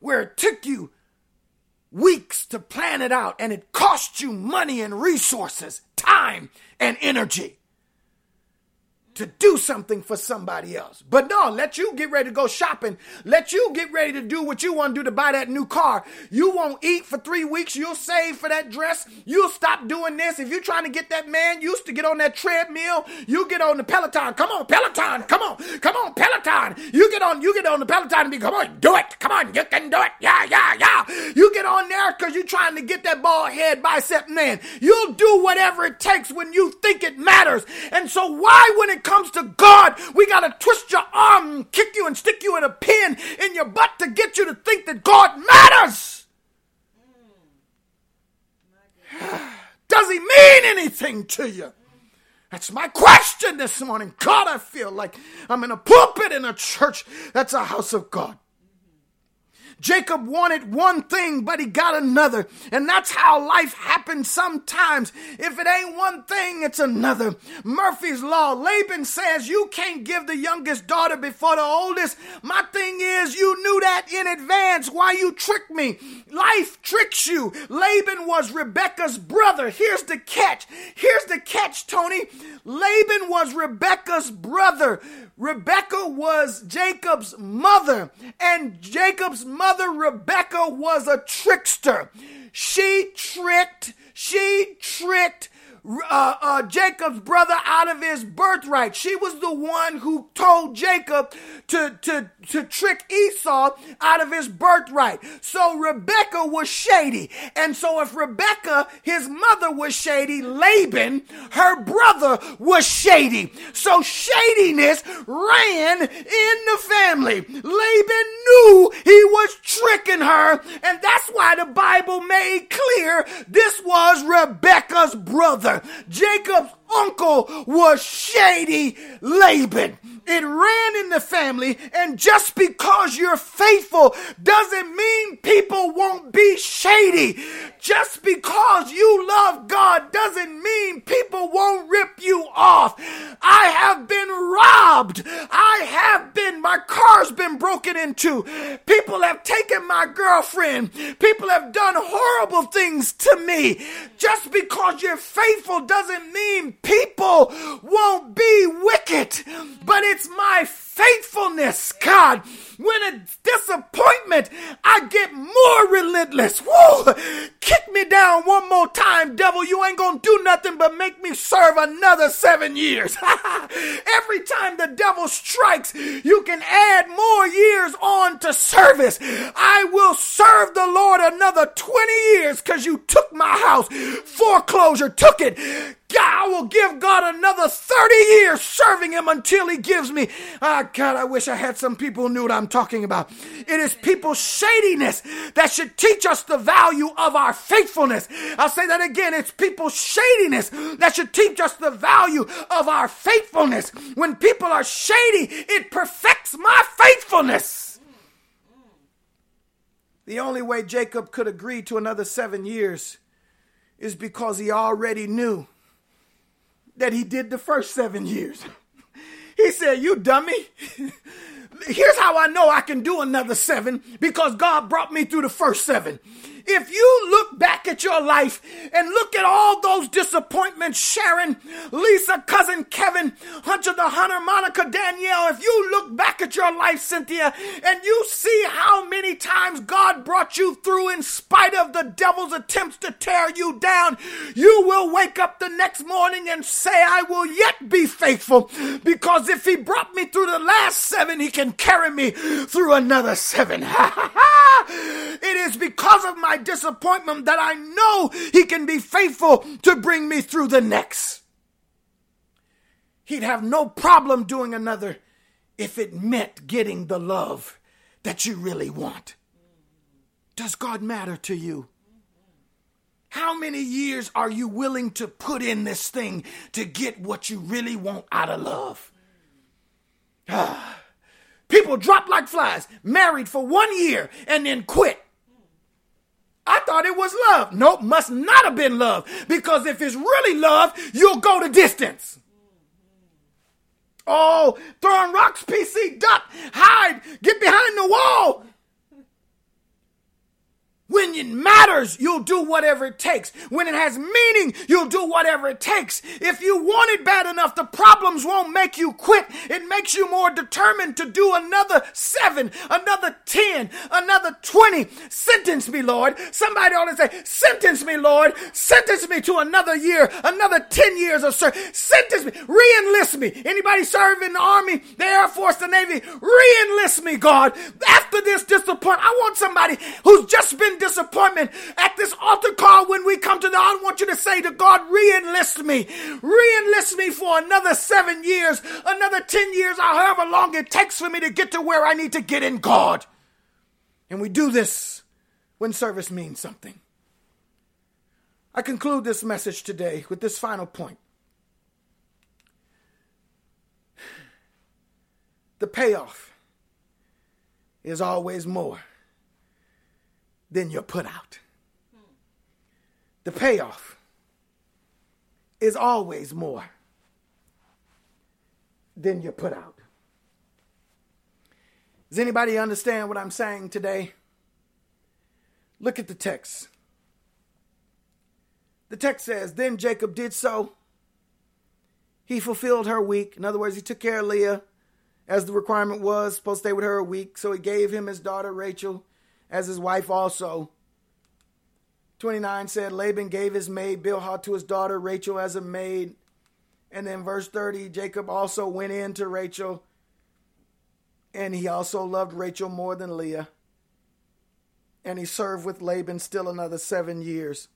Where it took you weeks to plan it out and it cost you money and resources, time and energy to do something for somebody else. But no, let you get ready to go shopping. Let you get ready to do what you want to do to buy that new car. You won't eat for three weeks. You'll save for that dress. You'll stop doing this. If you're trying to get that man used to get on that treadmill, you get on the Peloton. Come on, Peloton. Come on. Come on, Peloton. You get on, you get on the Peloton and be, come on, do it. Come on, you can do it. Yeah, yeah, yeah. You get on there because you're trying to get that bald head bicep man. You'll do whatever it takes when you think it matters. And so why when it comes to God, we got to twist your arm and kick you and stick you in a pin in your butt to get you to think that God matters. Does he mean anything to you? That's my question this morning. God, I feel like I'm in a pulpit in a church that's a house of God. Jacob wanted one thing, but he got another. And that's how life happens sometimes. If it ain't one thing, it's another. Murphy's Law. Laban says you can't give the youngest daughter before the oldest. My thing is, you knew that in advance. Why you trick me? Life tricks you. Laban was Rebecca's brother. Here's the catch. Here's the catch, Tony. Laban was Rebecca's brother. Rebecca was Jacob's mother, and Jacob's mother, Rebecca, was a trickster. She tricked, she tricked uh, uh, Jacob's brother out of his birthright. She was the one who told Jacob to, to, to trick Esau out of his birthright. So Rebecca was shady. And so if Rebecca, his mother, was shady, Laban, her brother, was shady. So shadiness ran in the family. Laban knew he was tricking her. And that's why the Bible made clear this was Rebecca's brother. Jacob's uncle was shady Laban. It ran in the family, and just because you're faithful doesn't mean people won't be shady. Just because you love God doesn't mean people won't rip you off. I have been robbed. I have been, my car's been broken into. People have taken my girlfriend. People have done horrible things to me. Just because you're faithful doesn't mean people won't be wicked. But it's my faithfulness, God. When it's disappointment, I get more relentless. Woo! Kick me down one more time, devil. You ain't gonna do nothing but make me serve another seven years. Every time the devil strikes, you can add more years on to service. I will serve the Lord another 20 years because you took my house. Foreclosure took it. God, I will give God another 30 years serving Him until He gives me. Ah, God, I wish I had some people who knew what I'm talking about. It is people's shadiness that should teach us the value of our faithfulness. I'll say that again. It's people's shadiness that should teach us the value of our faithfulness. When people are shady, it perfects my faithfulness. The only way Jacob could agree to another seven years is because he already knew that he did the first seven years. He said, You dummy. Here's how I know I can do another seven because God brought me through the first seven. If you look back at your life and look at all those disappointments, Sharon, Lisa, cousin Kevin, Hunter the Hunter, Monica, Danielle, if you look back at your life, Cynthia, and you see how many times God brought you through in spite of the devil's attempts to tear you down, you will wake up the next morning and say, I will yet be faithful because if he brought me through the last seven, he can carry me through another seven. is because of my disappointment that I know he can be faithful to bring me through the next. He'd have no problem doing another if it meant getting the love that you really want. Does God matter to you? How many years are you willing to put in this thing to get what you really want out of love? Ah. People drop like flies, married for one year and then quit. I thought it was love. Nope, must not have been love. Because if it's really love, you'll go the distance. Oh, throwing rocks, PC, duck, hide, get behind the wall. When it matters, you'll do whatever it takes. When it has meaning, you'll do whatever it takes. If you want it bad enough, the problems won't make you quit. It makes you more determined to do another seven, another 10, another 20. Sentence me, Lord. Somebody ought to say, sentence me, Lord. Sentence me to another year, another 10 years of service. Sentence me. Re-enlist me. Anybody serve in the army, the Air Force, the Navy? Re-enlist me, God. After this disappointment, I want somebody who's just been disappointment at this altar call when we come to the I want you to say to God, re-enlist me. Re-enlist me for another seven years, another 10 years, however long it takes for me to get to where I need to get in God. And we do this when service means something. I conclude this message today with this final point. The payoff is always more than your put out. The payoff is always more than your put out. Does anybody understand what I'm saying today? Look at the text. The text says, Then Jacob did so. He fulfilled her week. In other words, he took care of Leah as the requirement was, supposed to stay with her a week. So he gave him his daughter Rachel as his wife also. 29 said Laban gave his maid Bilhah to his daughter Rachel as a maid. And then verse 30, Jacob also went in to Rachel, and he also loved Rachel more than Leah. And he served with Laban still another seven years.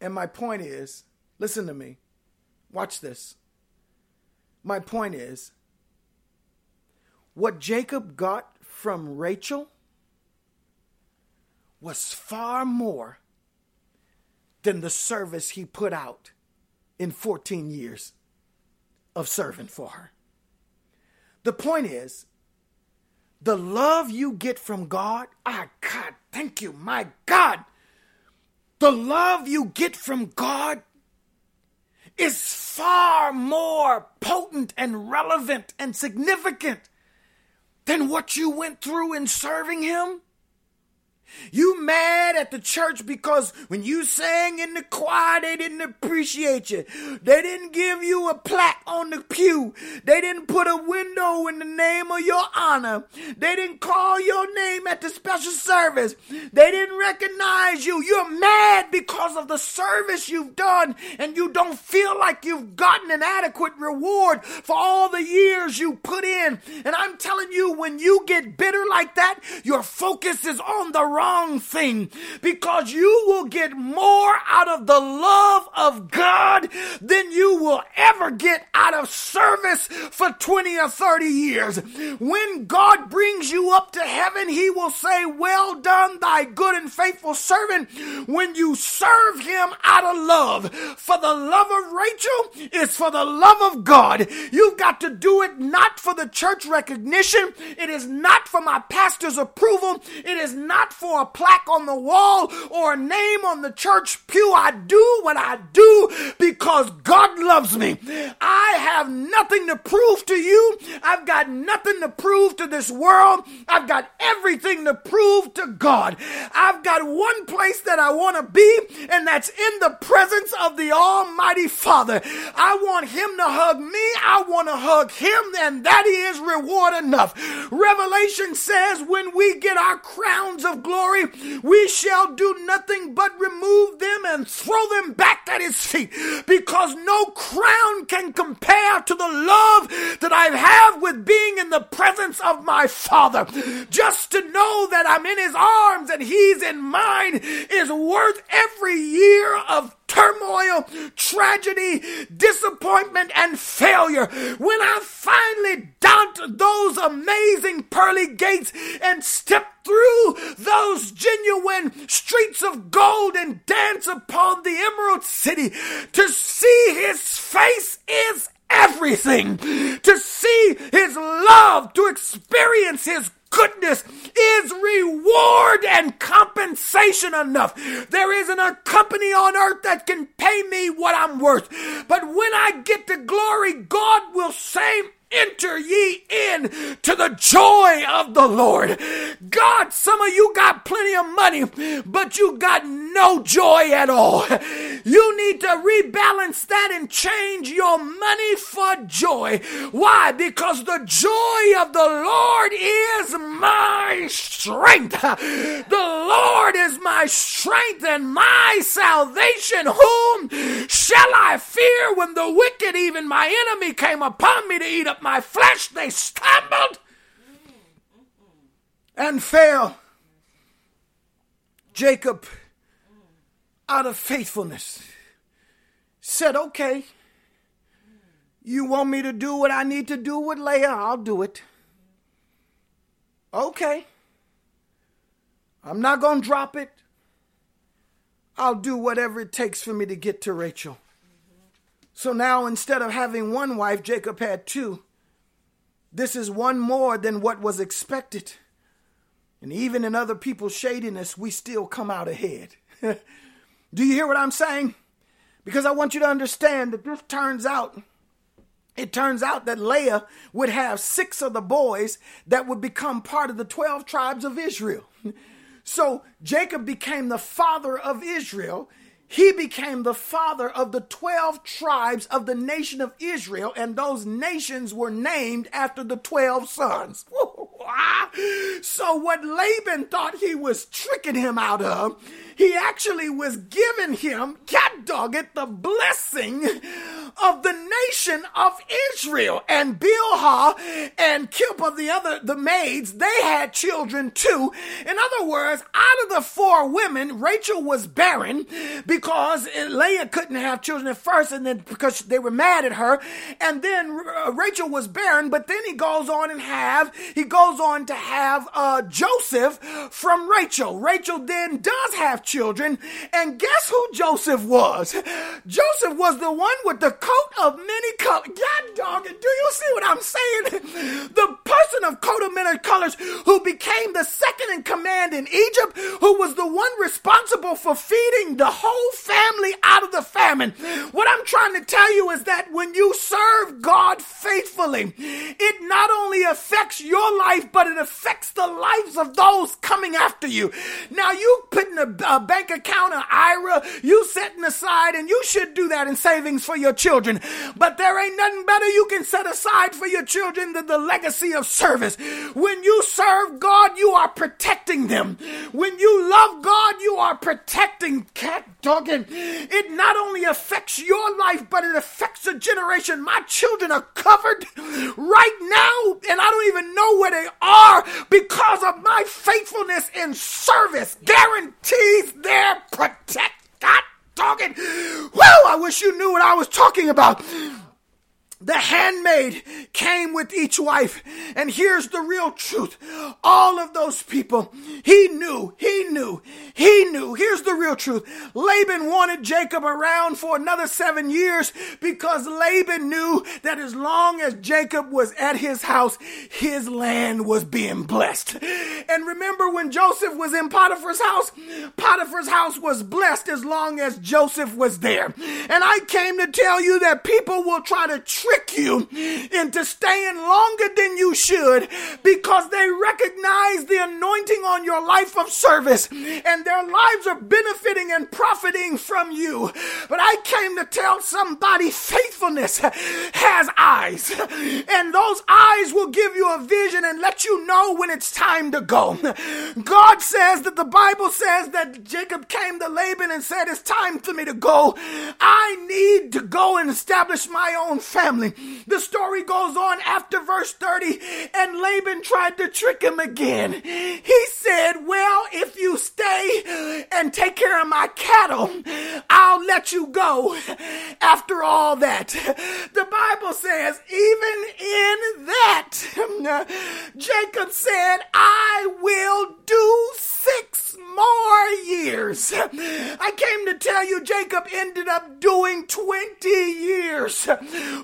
And my point is listen to me, watch this. My point is what Jacob got from Rachel was far more than the service he put out in 14 years of serving for her. The point is, the love you get from God, ah, God, thank you, my God. The love you get from God is far more potent and relevant and significant than what you went through in serving him? You mad at the church because when you sang in the choir, they didn't appreciate you. They didn't give you a plaque on the pew. They didn't put a window in the name of your honor. They didn't call your name at the special service. They didn't recognize you. You're mad because of the service you've done and you don't feel like you've gotten an adequate reward for all the years you put in. And I'm telling you, when you get bitter like that, your focus is on the wrong thing because you will get more out of the love of God than you will ever get out of service for 20 or 30 years. When God brings you up to heaven, He will say, Well done, thy good and faithful servant. When you serve Him out of love, for the love of Rachel is for the love of God. You've got to do it not for the church recognition, it is not for my pastor's approval, it is not for or a plaque on the wall or a name on the church pew. I do what I do because God loves me. I have nothing to prove to you. I've got nothing to prove to this world. I've got everything to prove to God. I've got one place that I want to be, and that's in the presence of the Almighty Father. I want Him to hug me. I want to hug Him, and that is reward enough. Revelation says when we get our crowns of glory, we shall do nothing but remove them and throw them back at His feet because no crown can compare to the love that I have with being in the presence of my Father. Just to know that I'm in His arms and He's in mine is worth every year of turmoil, tragedy, disappointment, and failure. When I finally doubt those amazing pearly gates and step through those genuine streets of gold and dance upon the emerald city, to see his face is everything. To see his love, to experience his goodness is reward and compensation enough. There isn't a company on earth that can pay me what I'm worth. But when I get to glory, God will say, enter ye in to the joy of the Lord. God, some of you got plenty of money, but you got no joy at all. You need to rebalance that and change your money for joy. Why? Because the joy of the Lord is my strength. The Lord is my strength and my salvation. Whom shall I fear when the wicked, even my enemy, came upon me to eat up my flesh, they stumbled and fell. Jacob, out of faithfulness, said, Okay, you want me to do what I need to do with Leah? I'll do it. Okay. I'm not going to drop it. I'll do whatever it takes for me to get to Rachel. So now instead of having one wife, Jacob had two. This is one more than what was expected. And even in other people's shadiness, we still come out ahead. Do you hear what I'm saying? Because I want you to understand that this turns out, it turns out that Leah would have six of the boys that would become part of the 12 tribes of Israel. So Jacob became the father of Israel he became the father of the 12 tribes of the nation of Israel, and those nations were named after the 12 sons. So, what Laban thought he was tricking him out of, he actually was giving him, cat dog it, the blessing of the nation of Israel. And Bilhah and Zilpah, the other, the maids, they had children too. In other words, out of the four women, Rachel was barren because Leah couldn't have children at first, and then because they were mad at her. And then uh, Rachel was barren, but then he goes on and have, he goes on to have uh, Joseph from Rachel. Rachel then does have children. And guess who Joseph was? Joseph was the one with the coat of many colors. God dog it. Do you see what I'm saying? The person of coat of many colors who became the second in command in Egypt, who was the one responsible for feeding the whole family out of the famine. What I'm trying to tell you is that when you serve God faithfully, it not only affects your life, but it affects the lives of those coming after you. Now, you putting a, a bank account, an IRA, you setting aside, and you should do that in savings for your children. But there ain't nothing better you can set aside for your children than the legacy of service. When you serve God, you are protecting them. When you love God, you are protecting cat dogging. It not only affects your life, but it affects a generation. My children are covered right now, and I don't even know where they are because of my faithfulness in service. Their protect. God dogging. Well, I wish you knew what I was talking about. The handmaid came with each wife. And here's the real truth. All of those people, he knew, he knew, he knew. Here's the real truth. Laban wanted Jacob around for another seven years because Laban knew that as long as Jacob was at his house, his land was being blessed. And remember when Joseph was in Potiphar's house? Potiphar's house was blessed as long as Joseph was there. And I came to tell you that people will try to trick you into staying longer than you should because they recognize the anointing on your life of service and their lives are benefiting and profiting from you. But I came to tell somebody faithfulness has eyes, and those eyes will give you a vision and let you know when it's time to go. God says that the Bible says that Jacob came to Laban and said, It's time for me to go. I need to go and establish my own family family. The story goes on after verse 30, and Laban tried to trick him again. He said, Well, if you stay and take care of my cattle, I'll let you go after all that. The Bible says, even in that, Jacob said, I will do six more years. I came to tell you Jacob ended up doing 20 years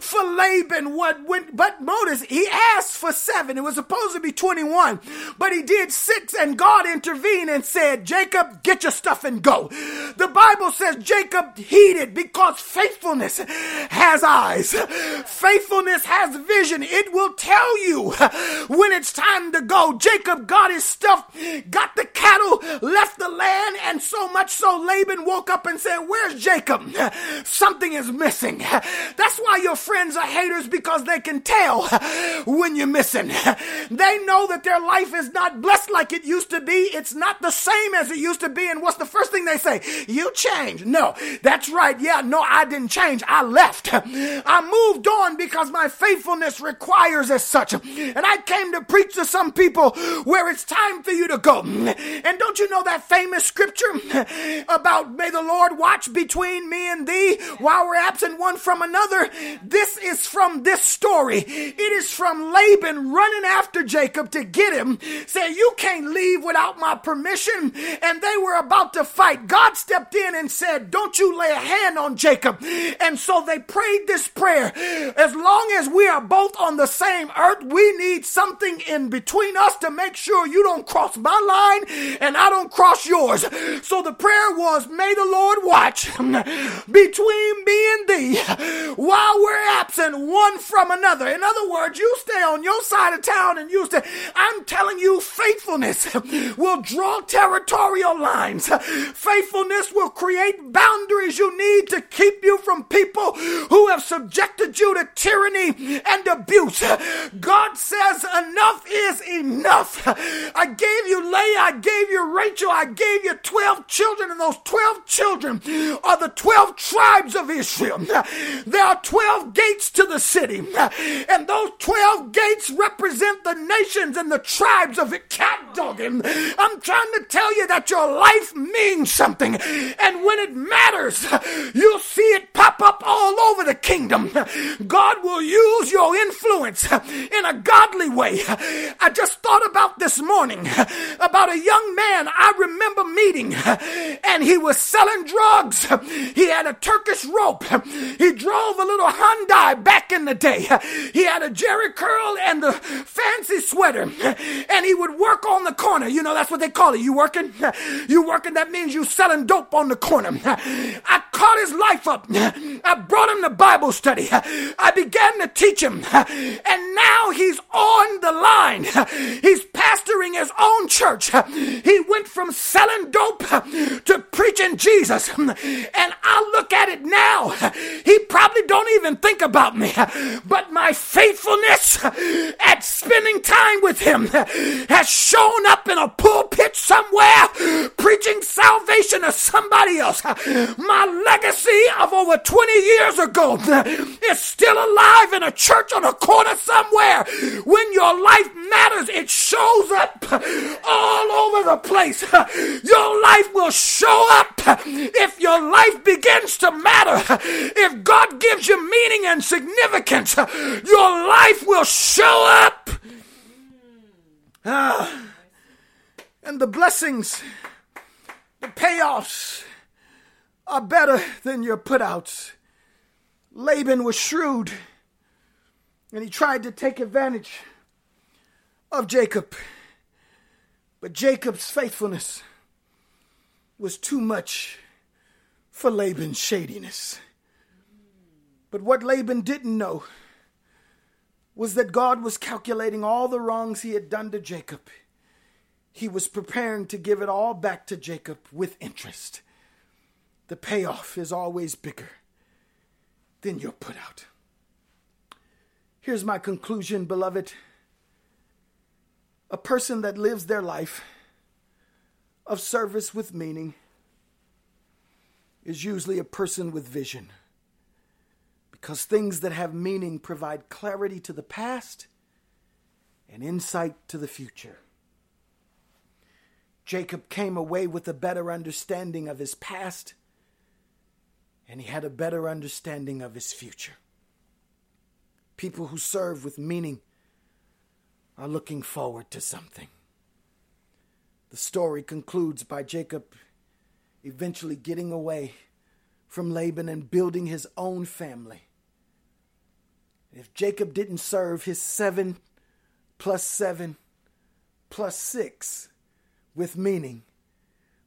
for Laban. What went, but notice he asked for seven. It was supposed to be 21, but he did six and God intervened and said, Jacob, get your stuff and go. The Bible says Jacob heeded because faithfulness has eyes. Faithfulness has vision. It will tell you when it's time to go. Jacob got his stuff, got the cattle, left the land, and so much so Laban woke up and said, Where's Jacob? Something is missing. That's why your friends are haters because they can tell when you're missing. They know that their life is not blessed like it used to be. It's not the same as it used to be. And what's the first thing they say? You changed. No, that's right. Yeah, no, I didn't change. I left. I moved on because my faithfulness requires as such. And I came to preach to some people where it's time for you to go. And don't you know that famous scripture about may the Lord watch between me and thee while we're absent one from another? This is from this story. It is from Laban running after Jacob to get him, say, You can't leave without my permission. And they were about to fight. God stepped in and said, Don't you lay a hand on Jacob. And so they prayed this prayer. As long as we are both on the same earth, we need something in between us to make sure you don't cross my line and I don't cross yours. So the prayer was, May the Lord watch between me and thee while we're absent one from another. In other words, you stay on your side of town and you stay. I'm telling you, faithfulness will draw territorial lines. Faithfulness will create boundaries you need to keep you from people who have subjected you to tyranny and abuse. God says, Enough is enough. I gave you Leah, I gave you Rachel, I gave you 12 children, and those 12 children are the 12 tribes of Israel. There are 12 gates to the city, and those 12 gates represent the nations and the tribes of it. Cat dogging. I'm trying to tell you that your life means something, and when it matters, you'll see it pop up all over the kingdom. God will use your influence in a godly way. I just thought about this morning about a young man remember meeting, and he was selling drugs. He had a Turkish rope. He drove a little Hyundai back in the day. He had a Jheri curl and the fancy sweater, and he would work on the corner. You know, that's what they call it. You working? You working? That means you selling dope on the corner. I caught his life up. I brought him to Bible study. I began to teach him, and now he's on the line. He's pastoring his own church. He went from selling dope to preaching Jesus. And I look at it now. He probably don't even think about me. But my faithfulness at spending time with him has shown up in a pulpit somewhere preaching salvation to somebody else. My legacy of over 20 years ago is still alive in a church on a corner somewhere. When your life matters, it shows up all over the place. Your life will show up if your life begins to matter. If God gives you meaning and significance, your life will show up. Ah, and the blessings, the payoffs are better than your putouts. Laban was shrewd and he tried to take advantage of Jacob. But Jacob's faithfulness was too much for Laban's shadiness. But what Laban didn't know was that God was calculating all the wrongs he had done to Jacob. He was preparing to give it all back to Jacob with interest. The payoff is always bigger than your put out. Here's my conclusion, beloved. A person that lives their life of service with meaning is usually a person with vision. Because things that have meaning provide clarity to the past and insight to the future. Jacob came away with a better understanding of his past, and he had a better understanding of his future. People who serve with meaning are looking forward to something. The story concludes by Jacob eventually getting away from Laban and building his own family. If Jacob didn't serve his seven plus seven plus six with meaning,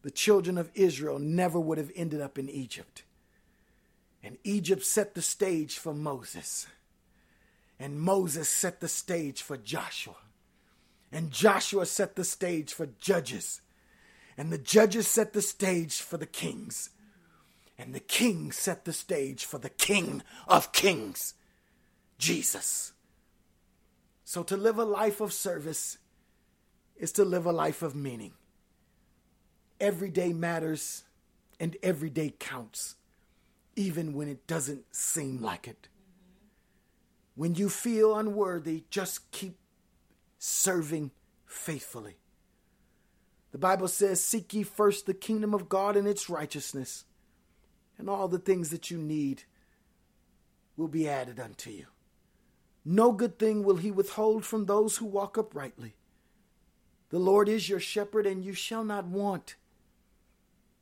the children of Israel never would have ended up in Egypt. And Egypt set the stage for Moses. And Moses set the stage for Joshua. And Joshua set the stage for judges. And the judges set the stage for the kings. And the king set the stage for the king of kings, Jesus. So to live a life of service is to live a life of meaning. Every day matters and every day counts, even when it doesn't seem like it. When you feel unworthy, just keep serving faithfully. The Bible says, Seek ye first the kingdom of God and its righteousness, and all the things that you need will be added unto you. No good thing will he withhold from those who walk uprightly. The Lord is your shepherd, and you shall not want.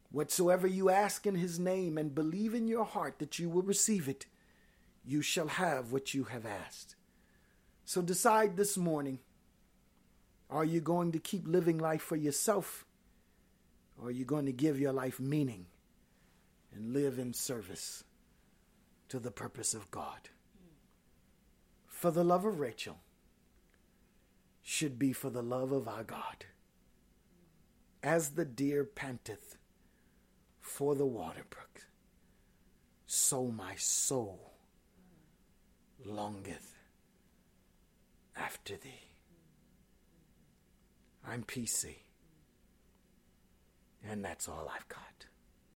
Whatsoever you ask in his name, and believe in your heart that you will receive it, you shall have what you have asked. So decide this morning are you going to keep living life for yourself? Or are you going to give your life meaning and live in service to the purpose of God? For the love of Rachel should be for the love of our God. As the deer panteth for the water brook, so my soul longeth after thee. I'm PC. And that's all I've got.